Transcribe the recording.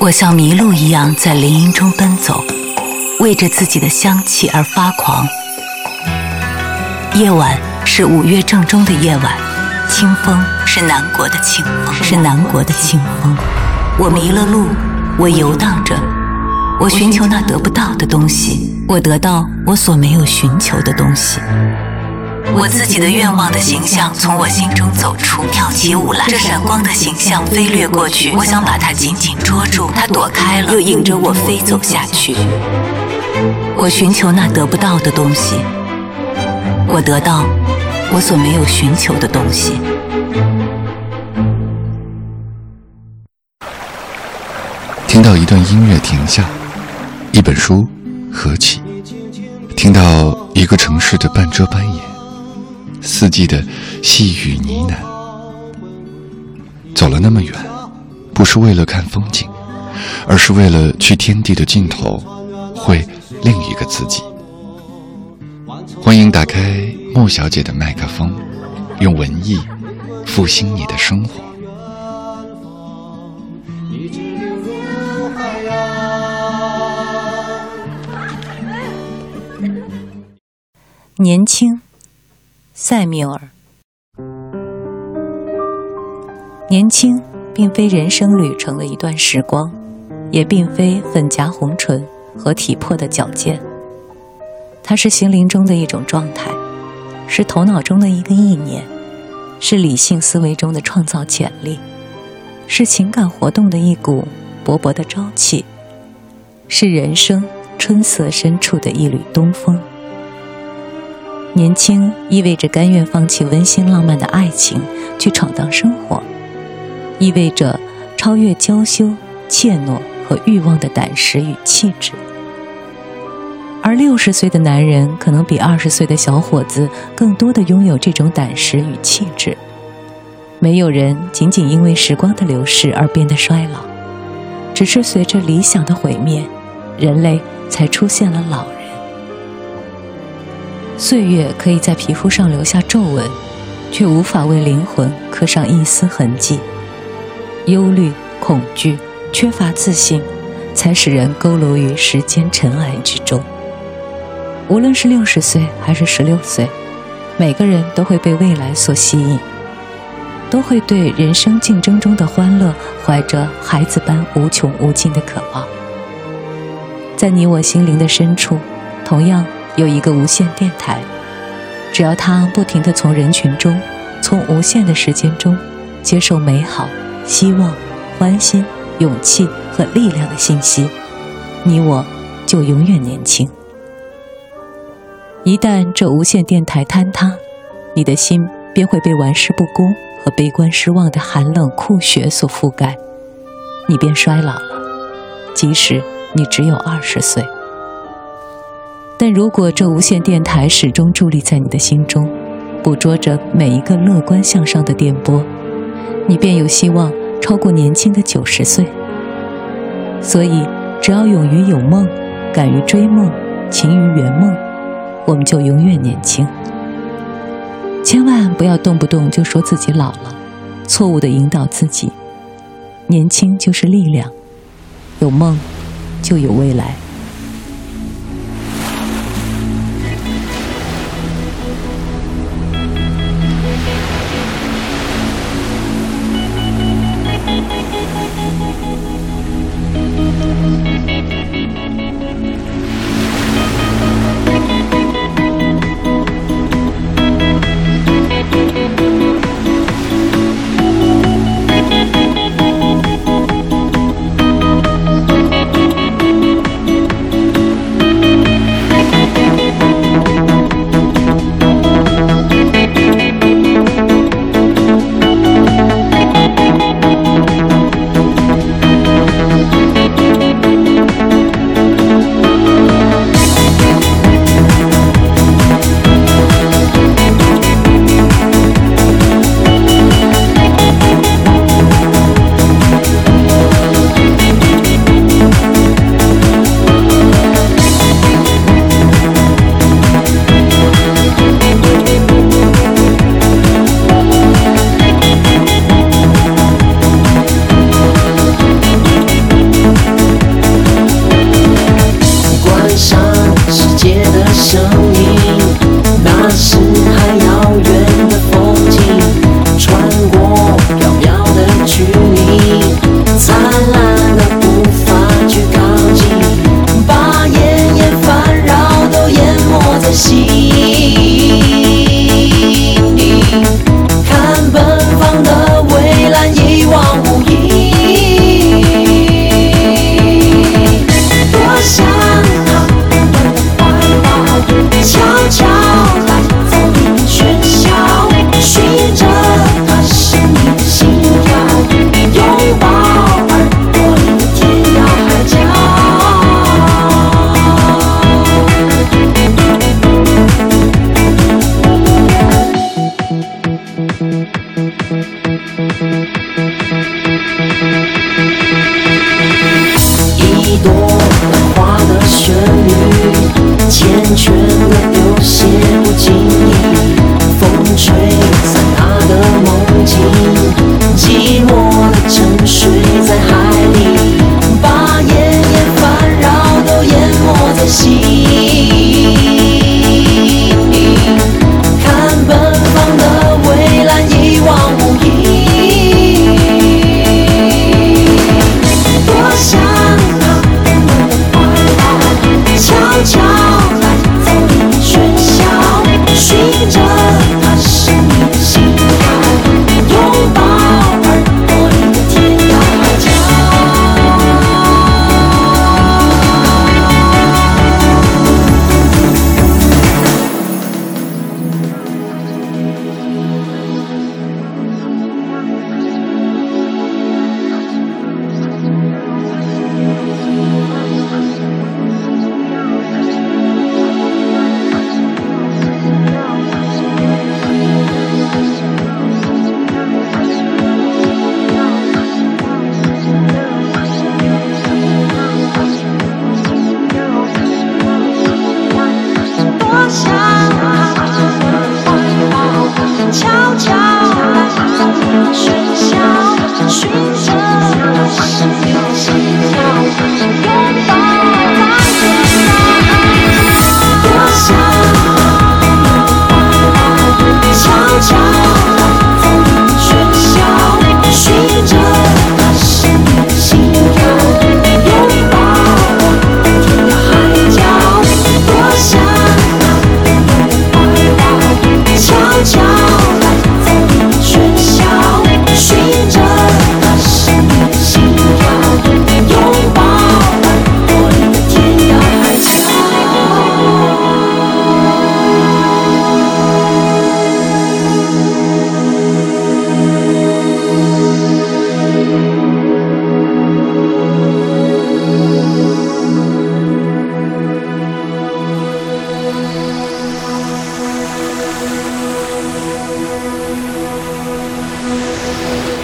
我像麋鹿一样在林荫中奔走，为着自己的香气而发狂。夜晚是五月正中的夜晚，清风是南国的清风，是南国的清风。我迷了路，我游荡着，我寻求那得不到的东西，我得到我所没有寻求的东西。我自己的愿望的形象从我心中走出，跳起舞来。这闪光的形象飞掠过去，我想把它紧紧捉住，它躲开了，又引着我飞走下去。我寻求那得不到的东西，我得到我所没有寻求的东西。听到一段音乐停下，一本书合起，听到一个城市的半遮半掩。四季的细雨呢喃，走了那么远，不是为了看风景，而是为了去天地的尽头，会另一个自己。欢迎打开莫小姐的麦克风，用文艺复兴你的生活。年轻。塞缪尔，年轻并非人生旅程的一段时光，也并非粉颊红唇和体魄的矫健。它是心灵中的一种状态，是头脑中的一个意念，是理性思维中的创造潜力，是情感活动的一股勃勃的朝气，是人生春色深处的一缕东风。年轻意味着甘愿放弃温馨浪漫的爱情，去闯荡生活，意味着超越娇羞、怯懦和欲望的胆识与气质。而六十岁的男人可能比二十岁的小伙子更多的拥有这种胆识与气质。没有人仅仅因为时光的流逝而变得衰老，只是随着理想的毁灭，人类才出现了老。岁月可以在皮肤上留下皱纹，却无法为灵魂刻上一丝痕迹。忧虑、恐惧、缺乏自信，才使人佝偻于时间尘埃之中。无论是六十岁还是十六岁，每个人都会被未来所吸引，都会对人生竞争中的欢乐怀着孩子般无穷无尽的渴望。在你我心灵的深处，同样。有一个无线电台，只要它不停地从人群中，从无限的时间中，接受美好、希望、欢欣、勇气和力量的信息，你我就永远年轻。一旦这无线电台坍塌，你的心便会被玩世不恭和悲观失望的寒冷酷雪所覆盖，你便衰老了，即使你只有二十岁。但如果这无线电台始终伫立在你的心中，捕捉着每一个乐观向上的电波，你便有希望超过年轻的九十岁。所以，只要勇于有梦，敢于追梦，勤于圆梦，我们就永远年轻。千万不要动不动就说自己老了，错误的引导自己。年轻就是力量，有梦就有未来。Thank you.